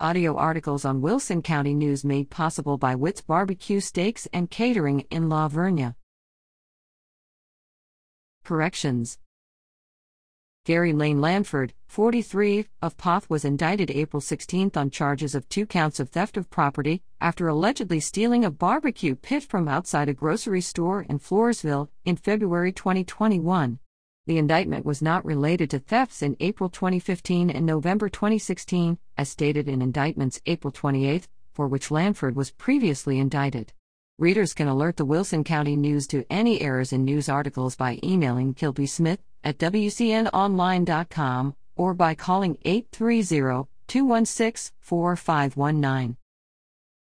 Audio articles on Wilson County News made possible by Witt's Barbecue Steaks and Catering in La Vernia. Corrections Gary Lane Lanford, 43, of Poth was indicted April 16 on charges of two counts of theft of property after allegedly stealing a barbecue pit from outside a grocery store in Floresville in February 2021. The indictment was not related to thefts in April 2015 and November 2016, as stated in indictments April 28, for which Lanford was previously indicted. Readers can alert the Wilson County News to any errors in news articles by emailing Kilby Smith at WCNOnline.com or by calling 830 216 4519.